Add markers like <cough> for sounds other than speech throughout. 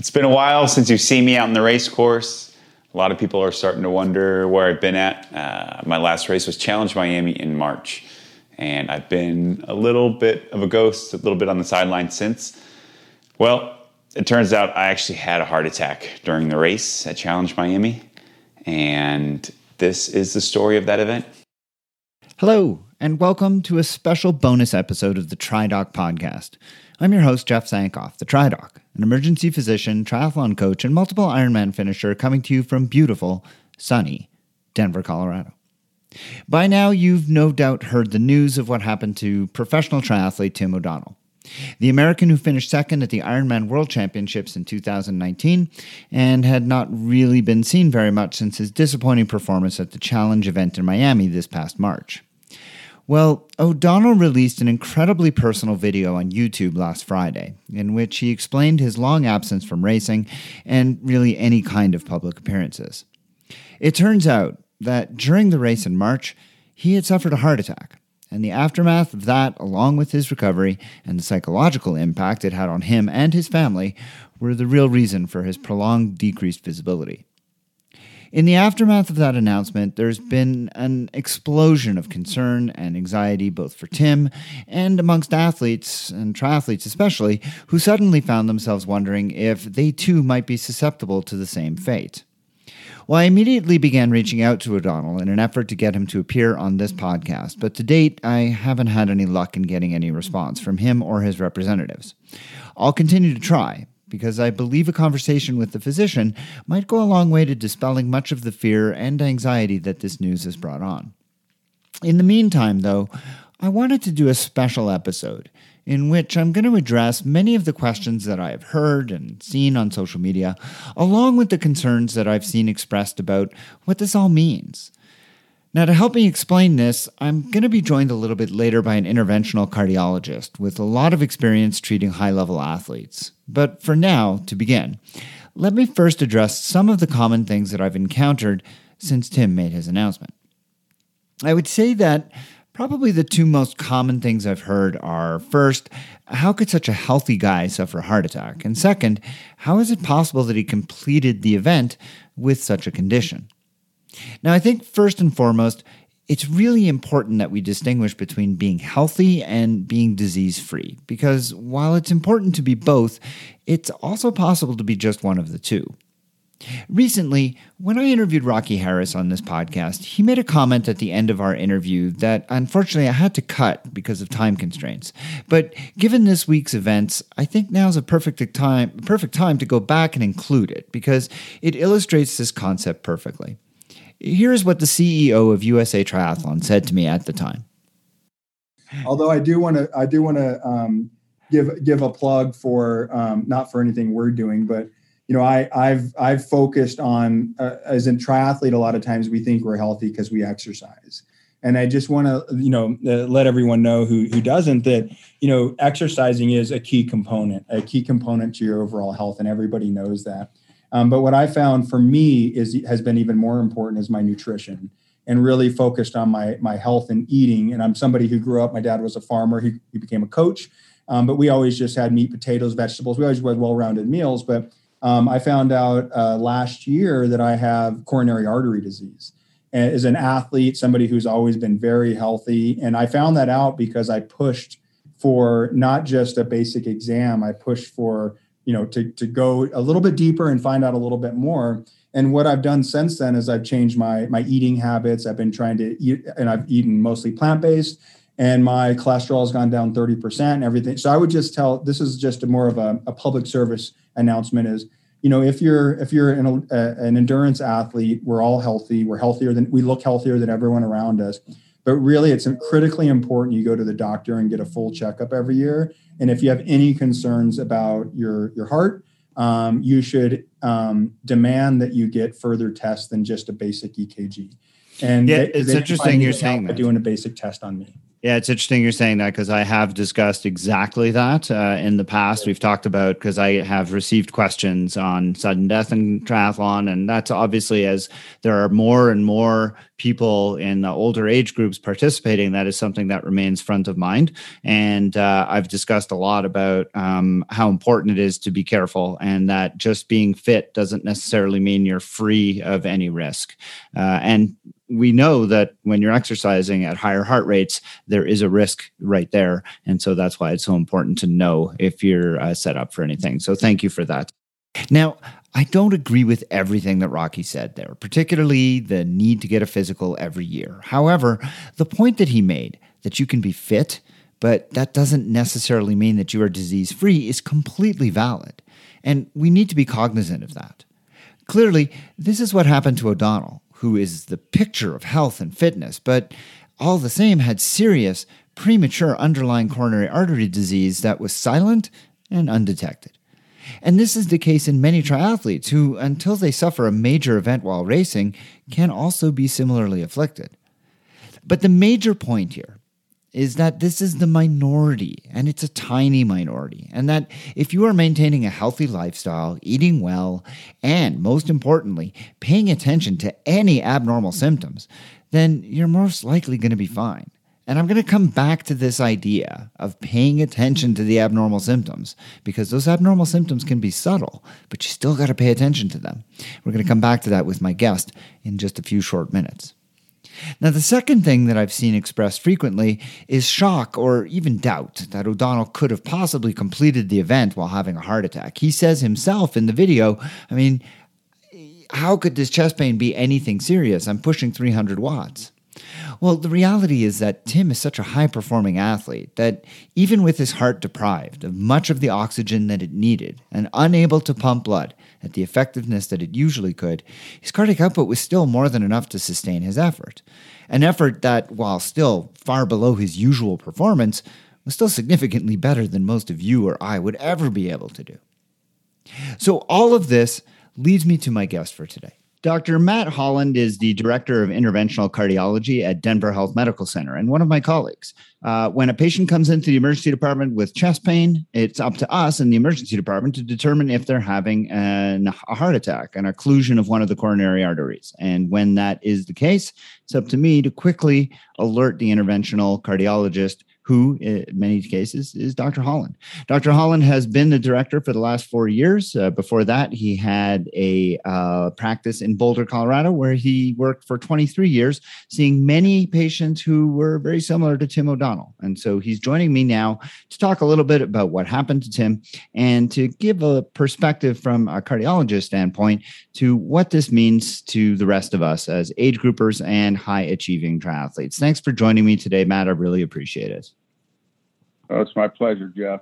It's been a while since you've seen me out in the race course. A lot of people are starting to wonder where I've been at. Uh, my last race was Challenge Miami in March, and I've been a little bit of a ghost, a little bit on the sideline since. Well, it turns out I actually had a heart attack during the race at Challenge Miami, and this is the story of that event. Hello, and welcome to a special bonus episode of the TriDoc podcast. I'm your host, Jeff Sankoff, the TriDoc, an emergency physician, triathlon coach, and multiple Ironman finisher coming to you from beautiful, sunny Denver, Colorado. By now, you've no doubt heard the news of what happened to professional triathlete Tim O'Donnell. The American who finished second at the Ironman World Championships in 2019 and had not really been seen very much since his disappointing performance at the Challenge event in Miami this past March. Well, O'Donnell released an incredibly personal video on YouTube last Friday, in which he explained his long absence from racing and really any kind of public appearances. It turns out that during the race in March, he had suffered a heart attack, and the aftermath of that, along with his recovery and the psychological impact it had on him and his family, were the real reason for his prolonged decreased visibility. In the aftermath of that announcement, there's been an explosion of concern and anxiety both for Tim and amongst athletes, and triathletes especially, who suddenly found themselves wondering if they too might be susceptible to the same fate. Well, I immediately began reaching out to O'Donnell in an effort to get him to appear on this podcast, but to date, I haven't had any luck in getting any response from him or his representatives. I'll continue to try, because I believe a conversation with the physician might go a long way to dispelling much of the fear and anxiety that this news has brought on. In the meantime, though, I wanted to do a special episode in which I'm going to address many of the questions that I have heard and seen on social media, along with the concerns that I've seen expressed about what this all means. Now, to help me explain this, I'm going to be joined a little bit later by an interventional cardiologist with a lot of experience treating high level athletes. But for now, to begin, let me first address some of the common things that I've encountered since Tim made his announcement. I would say that probably the two most common things I've heard are first, how could such a healthy guy suffer a heart attack? And second, how is it possible that he completed the event with such a condition? Now, I think first and foremost, it's really important that we distinguish between being healthy and being disease free, because while it's important to be both, it's also possible to be just one of the two. Recently, when I interviewed Rocky Harris on this podcast, he made a comment at the end of our interview that unfortunately I had to cut because of time constraints. But given this week's events, I think now's a perfect time perfect time to go back and include it because it illustrates this concept perfectly. Here's what the CEO of USA Triathlon said to me at the time. Although I do want to, I do want to um, give give a plug for um, not for anything we're doing, but you know, I, I've I've focused on uh, as a triathlete. A lot of times we think we're healthy because we exercise, and I just want to you know uh, let everyone know who who doesn't that you know exercising is a key component, a key component to your overall health, and everybody knows that. Um, but what I found for me is has been even more important is my nutrition and really focused on my my health and eating. And I'm somebody who grew up. My dad was a farmer. He, he became a coach, um, but we always just had meat, potatoes, vegetables. We always had well-rounded meals. But um, I found out uh, last year that I have coronary artery disease. As an athlete, somebody who's always been very healthy, and I found that out because I pushed for not just a basic exam. I pushed for you know to to go a little bit deeper and find out a little bit more. And what i've done since then is i've changed my my eating habits. I've been trying to eat and i've eaten mostly plant-based and my cholesterol has gone down 30% and everything. So i would just tell this is just a more of a, a public service announcement is you know if you're if you're an, a, an endurance athlete we're all healthy. We're healthier than we look healthier than everyone around us but really it's critically important you go to the doctor and get a full checkup every year and if you have any concerns about your, your heart, um, you should um, demand that you get further tests than just a basic EKG. And yeah, they, it's they interesting you're saying that. doing a basic test on me. Yeah, it's interesting you're saying that because I have discussed exactly that uh, in the past. We've talked about because I have received questions on sudden death and triathlon, and that's obviously as there are more and more people in the older age groups participating, that is something that remains front of mind. And uh, I've discussed a lot about um, how important it is to be careful, and that just being fit doesn't necessarily mean you're free of any risk. Uh, and we know that when you're exercising at higher heart rates, there is a risk right there. And so that's why it's so important to know if you're uh, set up for anything. So thank you for that. Now, I don't agree with everything that Rocky said there, particularly the need to get a physical every year. However, the point that he made that you can be fit, but that doesn't necessarily mean that you are disease free is completely valid. And we need to be cognizant of that. Clearly, this is what happened to O'Donnell who is the picture of health and fitness, but all the same had serious, premature underlying coronary artery disease that was silent and undetected. And this is the case in many triathletes who, until they suffer a major event while racing, can also be similarly afflicted. But the major point here is that this is the minority and it's a tiny minority. And that if you are maintaining a healthy lifestyle, eating well, and most importantly, paying attention to any abnormal symptoms, then you're most likely going to be fine. And I'm going to come back to this idea of paying attention to the abnormal symptoms because those abnormal symptoms can be subtle, but you still got to pay attention to them. We're going to come back to that with my guest in just a few short minutes. Now, the second thing that I've seen expressed frequently is shock or even doubt that O'Donnell could have possibly completed the event while having a heart attack. He says himself in the video, I mean, how could this chest pain be anything serious? I'm pushing 300 watts. Well, the reality is that Tim is such a high performing athlete that even with his heart deprived of much of the oxygen that it needed and unable to pump blood at the effectiveness that it usually could, his cardiac output was still more than enough to sustain his effort. An effort that, while still far below his usual performance, was still significantly better than most of you or I would ever be able to do. So, all of this leads me to my guest for today. Dr. Matt Holland is the director of interventional cardiology at Denver Health Medical Center and one of my colleagues. Uh, when a patient comes into the emergency department with chest pain, it's up to us in the emergency department to determine if they're having an, a heart attack, an occlusion of one of the coronary arteries. And when that is the case, it's up to me to quickly alert the interventional cardiologist who in many cases is Dr. Holland. Dr. Holland has been the director for the last four years. Uh, before that, he had a uh, practice in Boulder, Colorado, where he worked for 23 years, seeing many patients who were very similar to Tim O'Donnell. And so he's joining me now to talk a little bit about what happened to Tim and to give a perspective from a cardiologist standpoint to what this means to the rest of us as age groupers and high achieving triathletes. Thanks for joining me today, Matt. I really appreciate it. Oh, it's my pleasure, Jeff.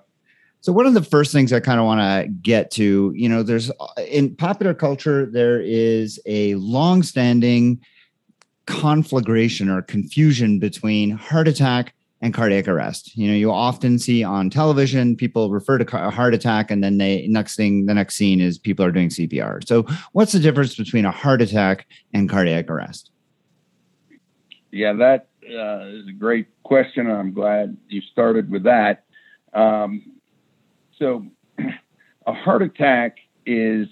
So one of the first things I kind of want to get to, you know, there's in popular culture there is a long-standing conflagration or confusion between heart attack and cardiac arrest. You know, you often see on television people refer to a heart attack, and then they next thing the next scene is people are doing CPR. So, what's the difference between a heart attack and cardiac arrest? Yeah, that uh, is a great question. I'm glad you started with that. Um, so, <clears throat> a heart attack is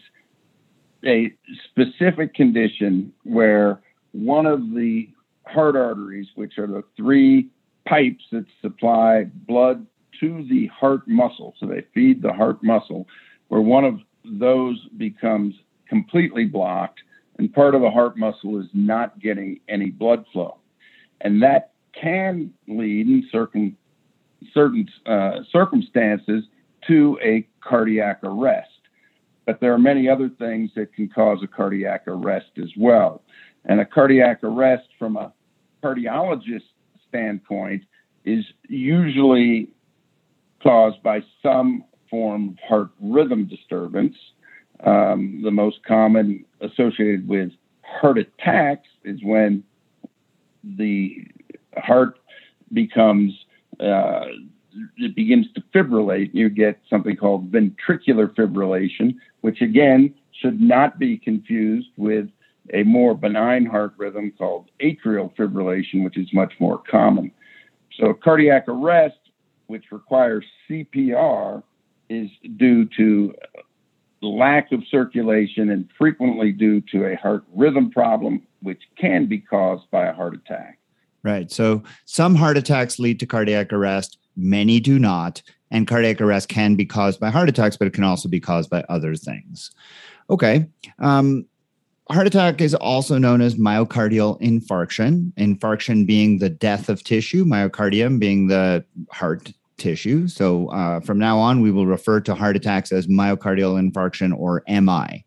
a specific condition where one of the heart arteries, which are the three pipes that supply blood to the heart muscle, so they feed the heart muscle, where one of those becomes completely blocked and part of the heart muscle is not getting any blood flow. And that can lead in certain, certain uh, circumstances to a cardiac arrest. But there are many other things that can cause a cardiac arrest as well. And a cardiac arrest, from a cardiologist standpoint, is usually caused by some form of heart rhythm disturbance. Um, the most common associated with heart attacks is when the heart becomes uh, it begins to fibrillate. You get something called ventricular fibrillation, which again should not be confused with a more benign heart rhythm called atrial fibrillation, which is much more common. So cardiac arrest, which requires CPR, is due to lack of circulation and frequently due to a heart rhythm problem, which can be caused by a heart attack. Right. So some heart attacks lead to cardiac arrest, many do not. And cardiac arrest can be caused by heart attacks, but it can also be caused by other things. Okay. Um, heart attack is also known as myocardial infarction, infarction being the death of tissue, myocardium being the heart tissue. So uh, from now on, we will refer to heart attacks as myocardial infarction or MI.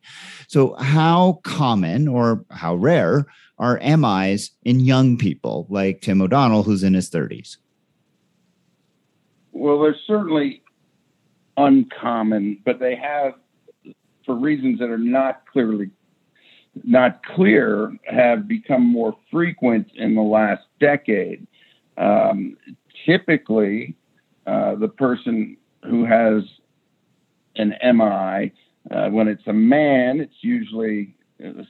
So, how common or how rare are MIs in young people like Tim O'Donnell, who's in his 30s? Well, they're certainly uncommon, but they have, for reasons that are not clearly not clear, have become more frequent in the last decade. Um, typically, uh, the person who has an MI, uh, when it's a man, it's usually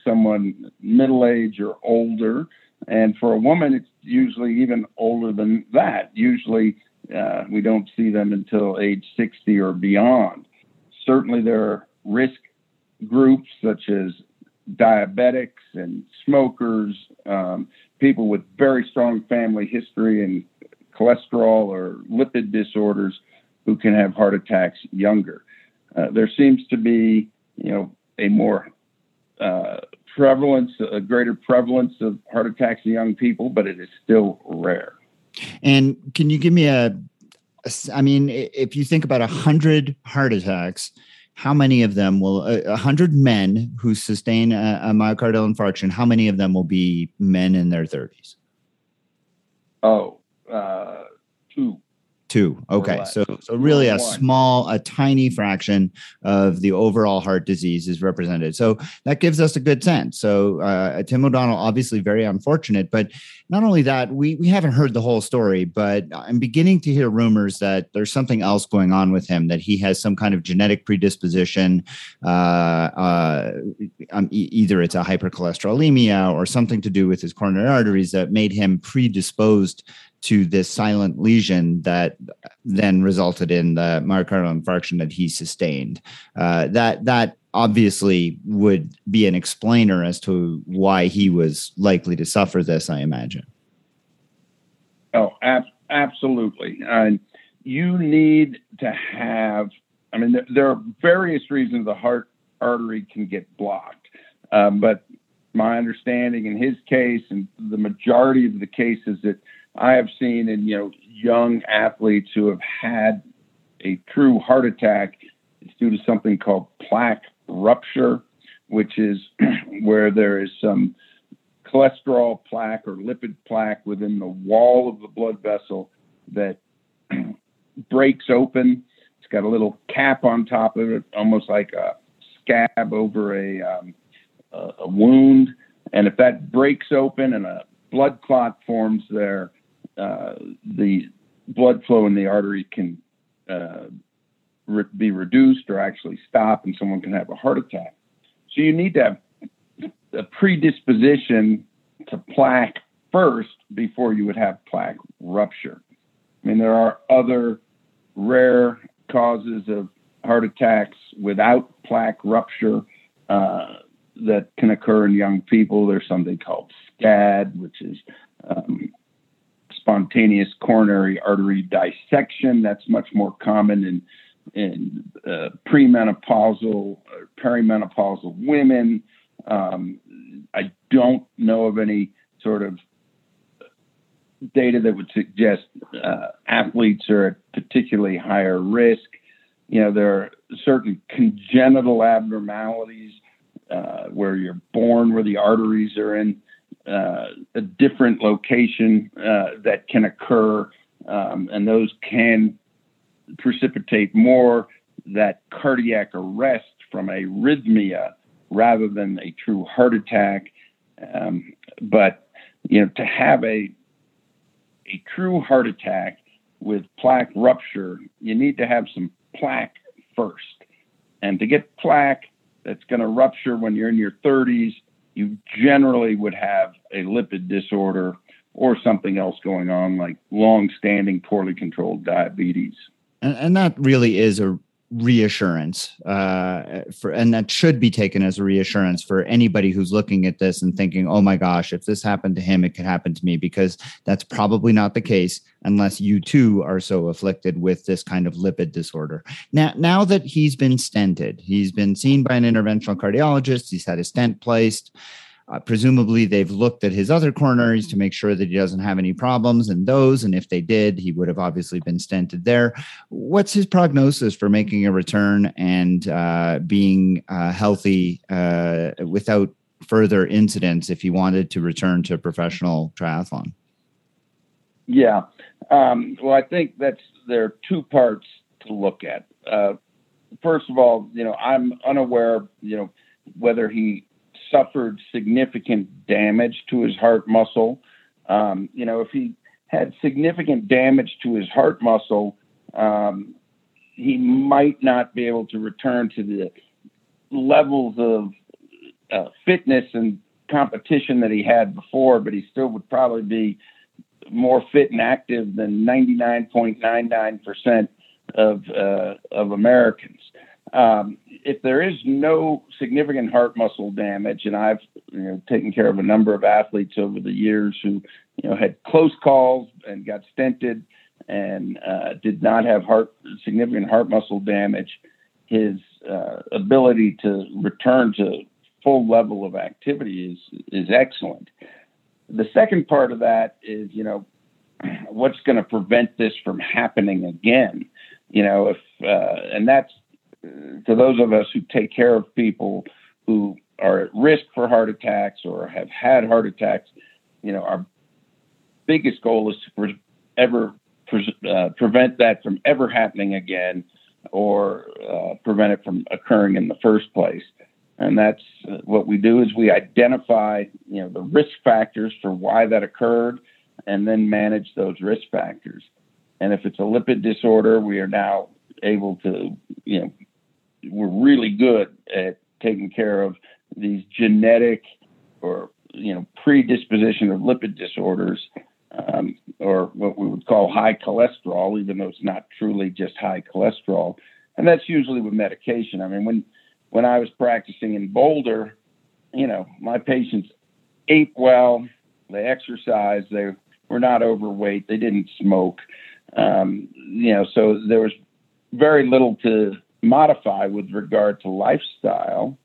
someone middle age or older. And for a woman, it's usually even older than that. Usually, uh, we don't see them until age 60 or beyond. Certainly, there are risk groups such as diabetics and smokers, um, people with very strong family history and cholesterol or lipid disorders who can have heart attacks younger. Uh, there seems to be, you know, a more uh, prevalence, a greater prevalence of heart attacks in young people, but it is still rare. And can you give me a, a I mean, if you think about a hundred heart attacks, how many of them will a hundred men who sustain a, a, myocardial infarction? How many of them will be men in their thirties? Oh, uh, two. Two. Okay. So, so really a small, a tiny fraction of the overall heart disease is represented. So that gives us a good sense. So uh, Tim O'Donnell, obviously very unfortunate, but not only that, we, we haven't heard the whole story, but I'm beginning to hear rumors that there's something else going on with him, that he has some kind of genetic predisposition. Uh, uh, um, e- either it's a hypercholesterolemia or something to do with his coronary arteries that made him predisposed to this silent lesion that then resulted in the myocardial infarction that he sustained. Uh, that that obviously would be an explainer as to why he was likely to suffer this. I imagine. Oh, ab- absolutely. And uh, you need to have. I mean, there, there, are various reasons the heart artery can get blocked, um, but my understanding in his case and the majority of the cases that I have seen in you know young athletes who have had a true heart attack. It's due to something called plaque rupture, which is <clears throat> where there is some cholesterol plaque or lipid plaque within the wall of the blood vessel that <clears throat> breaks open. It's got a little cap on top of it, almost like a scab over a, um, a wound. And if that breaks open and a blood clot forms there, uh, the blood flow in the artery can uh, re- be reduced or actually stop, and someone can have a heart attack. So you need to have a predisposition to plaque first before you would have plaque rupture. I mean, there are other rare causes of heart attacks without plaque rupture uh, that can occur in young people. There's something called SCAD, which is um, spontaneous coronary artery dissection. That's much more common in in uh, premenopausal or perimenopausal women. Um, I don't know of any sort of data that would suggest uh, athletes are at particularly higher risk. You know, there are certain congenital abnormalities uh, where you're born where the arteries are in uh, a different location uh, that can occur, um, and those can precipitate more that cardiac arrest from arrhythmia rather than a true heart attack. Um, but you know, to have a a true heart attack with plaque rupture, you need to have some plaque first. And to get plaque that's going to rupture when you're in your 30s, you generally would have a lipid disorder or something else going on like long-standing poorly controlled diabetes. And, and that really is a reassurance uh, for and that should be taken as a reassurance for anybody who's looking at this and thinking oh my gosh if this happened to him it could happen to me because that's probably not the case unless you too are so afflicted with this kind of lipid disorder. Now now that he's been stented he's been seen by an interventional cardiologist he's had a stent placed uh, presumably, they've looked at his other coronaries to make sure that he doesn't have any problems in those. And if they did, he would have obviously been stented there. What's his prognosis for making a return and uh, being uh, healthy uh, without further incidents if he wanted to return to professional triathlon? Yeah. Um, well, I think that's there are two parts to look at. Uh, first of all, you know, I'm unaware, you know, whether he suffered significant damage to his heart muscle. Um, you know, if he had significant damage to his heart muscle, um, he might not be able to return to the levels of uh, fitness and competition that he had before, but he still would probably be more fit and active than 99.99% of uh, of Americans. Um, if there is no significant heart muscle damage, and I've you know, taken care of a number of athletes over the years who you know had close calls and got stented and uh, did not have heart significant heart muscle damage, his uh, ability to return to full level of activity is is excellent. The second part of that is you know what's going to prevent this from happening again. You know if uh, and that's to those of us who take care of people who are at risk for heart attacks or have had heart attacks, you know, our biggest goal is to pre- ever pre- uh, prevent that from ever happening again or uh, prevent it from occurring in the first place. And that's uh, what we do is we identify, you know, the risk factors for why that occurred and then manage those risk factors. And if it's a lipid disorder, we are now able to, you know, we're really good at taking care of these genetic or you know predisposition of lipid disorders um, or what we would call high cholesterol, even though it's not truly just high cholesterol, and that's usually with medication. I mean, when when I was practicing in Boulder, you know, my patients ate well, they exercised, they were not overweight, they didn't smoke, um, you know, so there was very little to modify with regard to lifestyle.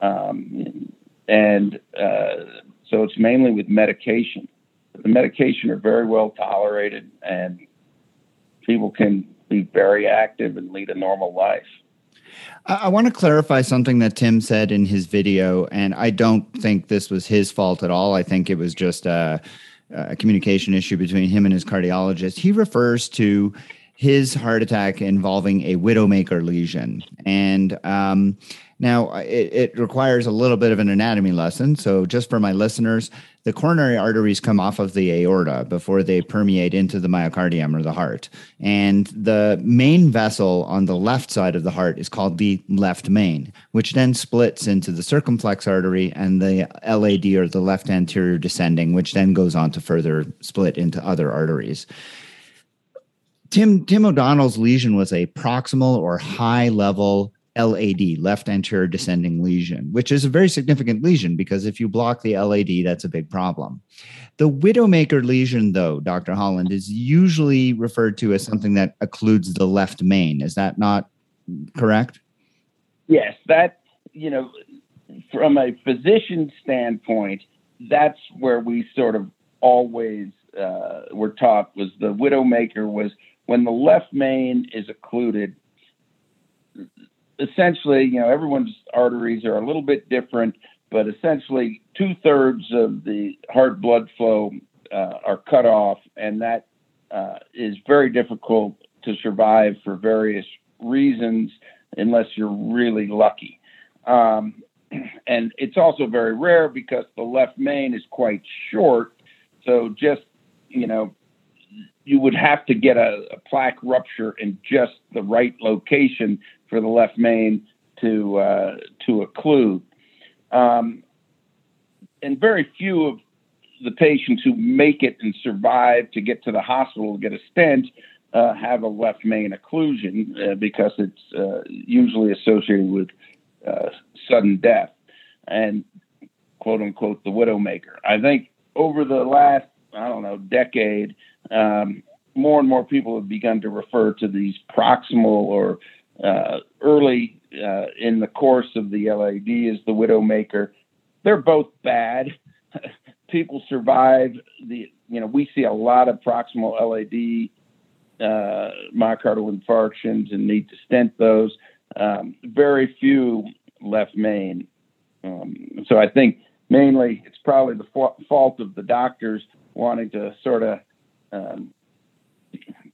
Um, and uh, so it's mainly with medication. The medication are very well tolerated, and people can be very active and lead a normal life. I want to clarify something that Tim said in his video, and I don't think this was his fault at all. I think it was just a, a communication issue between him and his cardiologist. He refers to his heart attack involving a widowmaker lesion. And um, now it, it, requires a little bit of an anatomy lesson. So, just for my listeners, the coronary arteries come off of the aorta before they permeate into the myocardium or the heart. And the main vessel on the left side of the heart is called the left main, which then splits into the circumflex artery and the LAD or the left anterior descending, which then goes on to further split into other arteries. Tim Tim O'Donnell's lesion was a proximal or high level LAD, left anterior descending lesion, which is a very significant lesion because if you block the LAD, that's a big problem. The widowmaker lesion, though, Dr. Holland, is usually referred to as something that occludes the left main. Is that not correct? Yes, that, you know, from a physician standpoint, that's where we sort of always uh, were taught was the widowmaker was when the left main is occluded, essentially, you know, everyone's arteries are a little bit different, but essentially two thirds of the heart blood flow uh, are cut off, and that uh, is very difficult to survive for various reasons unless you're really lucky. Um, and it's also very rare because the left main is quite short. So just, you know, you would have to get a, a, plaque rupture in just the right location for the left main to uh, to occlude. Um, and very few of the patients who make it and survive to get to the hospital to get a stent uh, have a left main occlusion uh, because it's uh, usually associated with uh, sudden death and quote unquote the widowmaker. I think over the last I don't know decade, um, more and more people have begun to refer to these proximal or uh, early uh, in the course of the LAD as the widowmaker. They're both bad. <laughs> people survive the you know we see a lot of proximal LAD uh, myocardial infarctions and need to stent those. Um, very few left main. Um, so I think mainly it's probably the fa- fault of the doctors wanting to sort of um,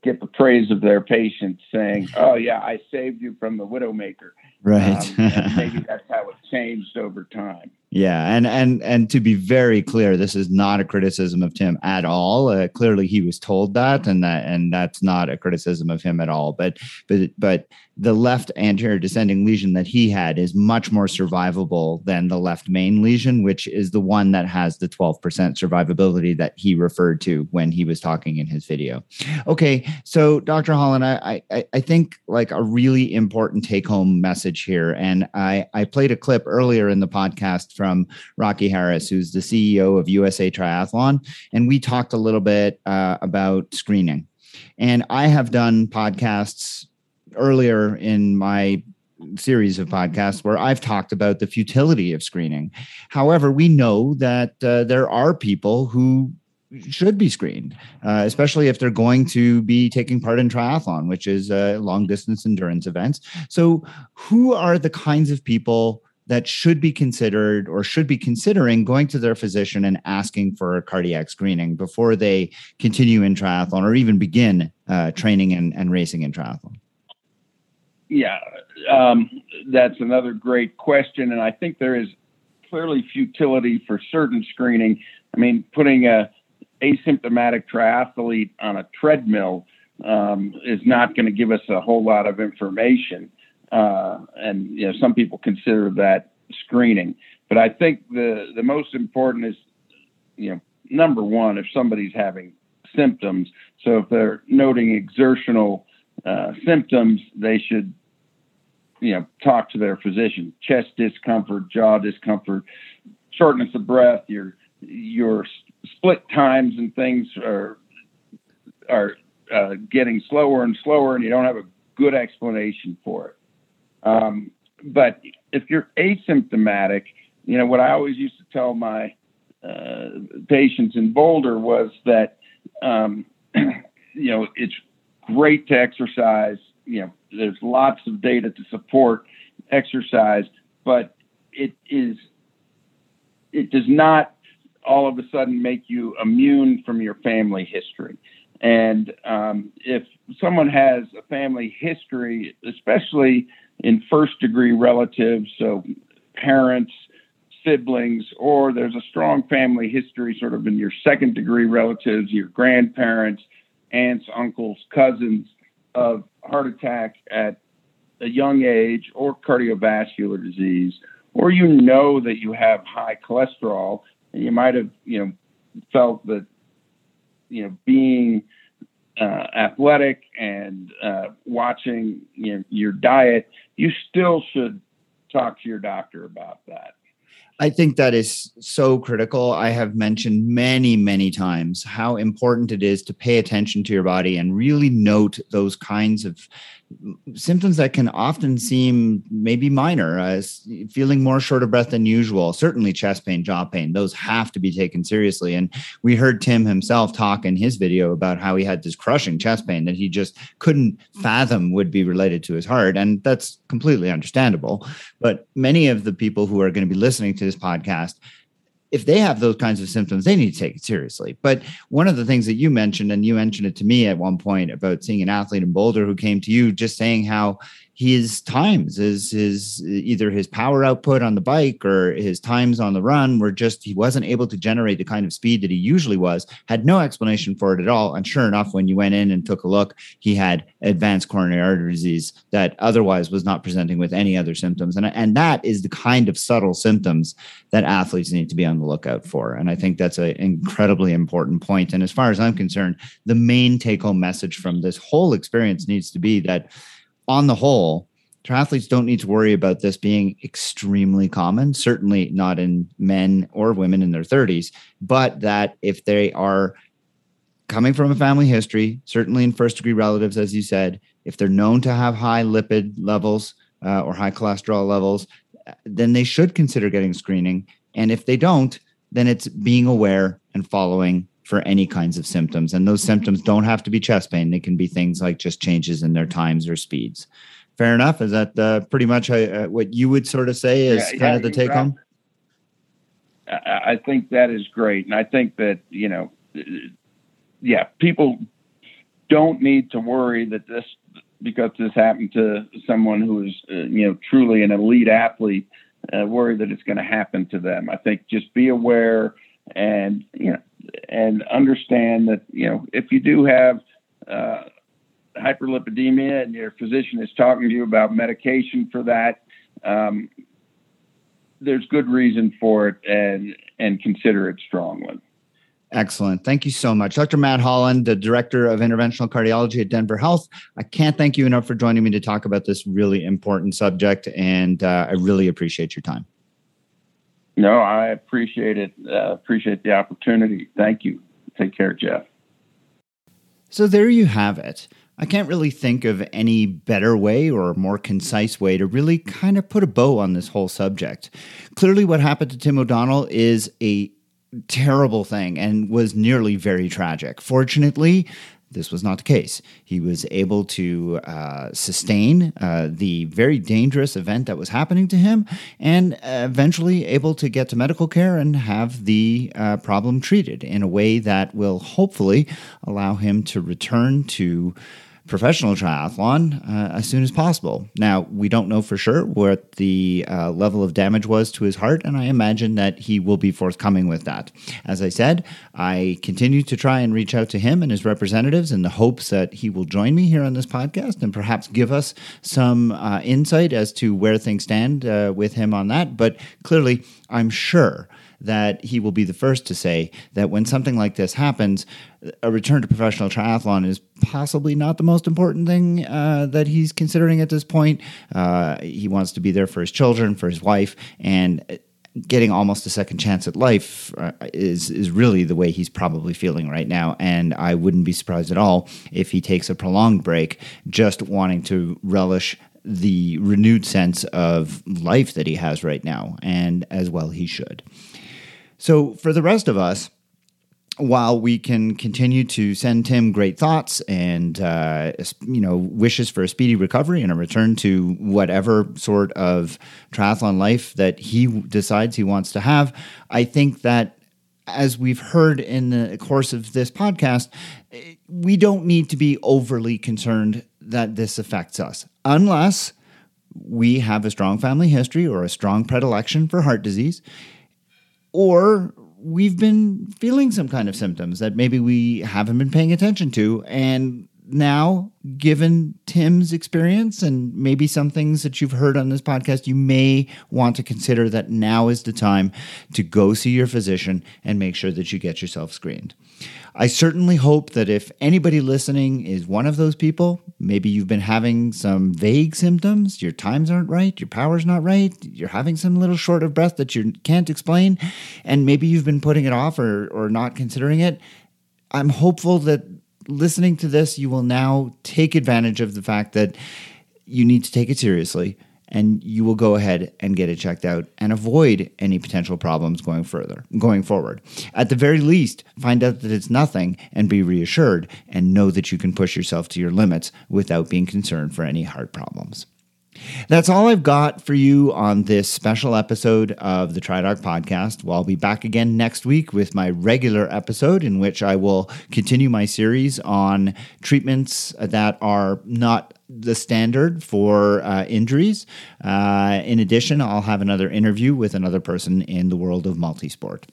get the praise of their patients, saying, <laughs> "Oh yeah, I saved you from the widowmaker." Right. Um, maybe <laughs> that's how it changed over time. Yeah, and and and to be very clear, this is not a criticism of Tim at all. Uh, clearly, he was told that, and that and that's not a criticism of him at all. But but but the left anterior descending lesion that he had is much more survivable than the left main lesion, which is the one that has the 12% survivability that he referred to when he was talking in his video. Okay, so Dr. Holland, I I, I think like a really important take home message here, and I I played a clip earlier in the podcast from Rocky Harris, who's the CEO of USA Triathlon, and we talked a little bit uh, about screening. And I have done podcasts earlier in my series of podcasts where I've talked about the futility of screening. However, we know that uh, there are people who should be screened, uh, especially if they're going to be taking part in triathlon, which is uh, long distance endurance events. So, who are the kinds of people that should be considered or should be considering going to their physician and asking for a cardiac screening before they continue in triathlon or even begin uh, training and, and racing in triathlon? Yeah, um, that's another great question. And I think there is clearly futility for certain screening. I mean, putting a asymptomatic triathlete on a treadmill um, is not going to give us a whole lot of information. Uh, and you know, some people consider that screening. But I think the the most important is, you know, number one, if somebody's having symptoms. So if they're noting exertional uh, symptoms, they should, you know, talk to their physician. Chest discomfort, jaw discomfort, shortness of breath, your your split times and things are are uh, getting slower and slower, and you don't have a good explanation for it. Um, but if you're asymptomatic, you know, what I always used to tell my uh, patients in Boulder was that, um, <clears throat> you know, it's great to exercise. You know, there's lots of data to support exercise, but it is, it does not all of a sudden make you immune from your family history. And um, if someone has a family history, especially in first degree relatives, so parents, siblings, or there's a strong family history sort of in your second degree relatives, your grandparents, aunts, uncles, cousins of heart attack at a young age or cardiovascular disease, or you know that you have high cholesterol and you might have, you know, felt that, you know, being uh, athletic and uh, watching you know, your diet, you still should talk to your doctor about that. I think that is so critical. I have mentioned many, many times how important it is to pay attention to your body and really note those kinds of symptoms that can often seem maybe minor, as feeling more short of breath than usual, certainly chest pain, jaw pain, those have to be taken seriously. And we heard Tim himself talk in his video about how he had this crushing chest pain that he just couldn't fathom would be related to his heart. And that's completely understandable. But many of the people who are going to be listening to this podcast if they have those kinds of symptoms, they need to take it seriously. But one of the things that you mentioned, and you mentioned it to me at one point about seeing an athlete in Boulder who came to you just saying how his times his his either his power output on the bike or his times on the run were just he wasn't able to generate the kind of speed that he usually was had no explanation for it at all. And sure enough when you went in and took a look he had advanced coronary artery disease that otherwise was not presenting with any other symptoms. And and that is the kind of subtle symptoms that athletes need to be on the lookout for. And i think that's an incredibly important point. And as far as i'm concerned the main take home message from this whole experience needs to be that on the whole, triathletes don't need to worry about this being extremely common, certainly not in men or women in their 30s, but that if they are coming from a family history, certainly in first degree relatives, as you said, if they're known to have high lipid levels uh, or high cholesterol levels, then they should consider getting screening. And if they don't, then it's being aware and following for any kinds of symptoms. And those symptoms don't have to be chest pain. They can be things like just changes in their times or speeds. Fair enough. Is that uh, pretty much uh, what you would sort of say is yeah, kind yeah, of the take home? I think that is great. And I think that, you know, yeah, people don't need to worry that this, because this happened to someone who is, uh, you know, truly an elite athlete, uh, worry that it's going to happen to them. I think just be aware and, you know, and understand that you know if you do have uh, hyperlipidemia and your physician is talking to you about medication for that, um, there's good reason for it, and and consider it strongly. Excellent. Thank you so much. Dr. Matt Holland, the Director of Interventional Cardiology at Denver Health. I can't thank you enough for joining me to talk about this really important subject, and uh, I really appreciate your time. No, I appreciate it. Uh, appreciate the opportunity. Thank you. Take care, Jeff. So there you have it. I can't really think of any better way or more concise way to really kind of put a bow on this whole subject. Clearly, what happened to Tim O'Donnell is a terrible thing and was nearly very tragic. Fortunately, this was not the case. He was able to uh, sustain uh, the very dangerous event that was happening to him and eventually able to get to medical care and have the uh, problem treated in a way that will hopefully allow him to return to professional triathlon uh, as soon as possible. Now, we don't know for sure what the uh, level of damage was to his heart, and I imagine that he will be forthcoming with that. As I said, I continue to try and reach out to him and his representatives in the hopes that he will join me here on this podcast and perhaps give us some uh, insight as to where things stand uh, with him on that. But clearly, I'm sure that he will be the first to say that when something like this happens, a return to professional triathlon is possibly not the most important thing uh, that he's considering at this point. Uh, he wants to be there for his children, for his wife, and getting almost a second chance at life uh, is is really the way he's probably feeling right now and I wouldn't be surprised at all if he takes a prolonged break just wanting to relish the renewed sense of life that he has right now and as well he should. So for the rest of us, while we can continue to send Tim great thoughts and uh, you know wishes for a speedy recovery and a return to whatever sort of triathlon life that he decides he wants to have, I think that as we've heard in the course of this podcast, we don't need to be overly concerned that this affects us unless we have a strong family history or a strong predilection for heart disease or we've been feeling some kind of symptoms that maybe we haven't been paying attention to. And now, given Tim's experience and maybe some things that you've heard on this podcast, you may want to consider that now is the time to go see your physician and make sure that you get yourself screened. I certainly hope that if anybody listening is one of those people, maybe you've been having some vague symptoms, your times aren't right, your power's not right, you're having some little short of breath that you can't explain, and maybe you've been putting it off or, or not considering it. I'm hopeful that listening to this, you will now take advantage of the fact that you need to take it seriously and you will go ahead and get it checked out and avoid any potential problems going further going forward. At the very least find out that it's nothing and be reassured and know that you can push yourself to your limits without being concerned for any heart problems That's all I've got for you on this special episode of the TriDoc podcast. Well, I'll be back again next week with my regular episode in which I will continue my series on treatments that are not the standard for uh, injuries. Uh, in addition, I'll have another interview with another person in the world of multisport.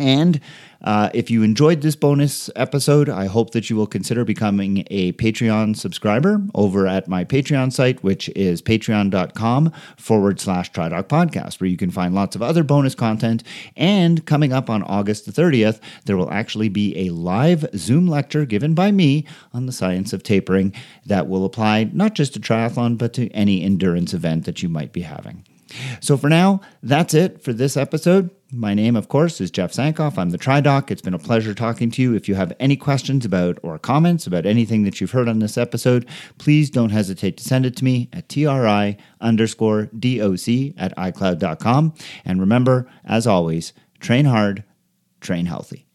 And uh, if you enjoyed this bonus episode, I hope that you will consider becoming a Patreon subscriber over at my Patreon site, which is patreon.com forward slash TriDoc podcast, where you can find lots of other bonus content. And coming up on August the 30th, there will actually be a live Zoom lecture given by me on the science of tapering that will apply not just to triathlon, but to any endurance event that you might be having. So for now, that's it for this episode. My name, of course, is Jeff Sankoff. I'm the TriDoc. It's been a pleasure talking to you. If you have any questions about or comments about anything that you've heard on this episode, please don't hesitate to send it to me at tri underscore doc at icloud.com. And remember, as always, train hard, train healthy.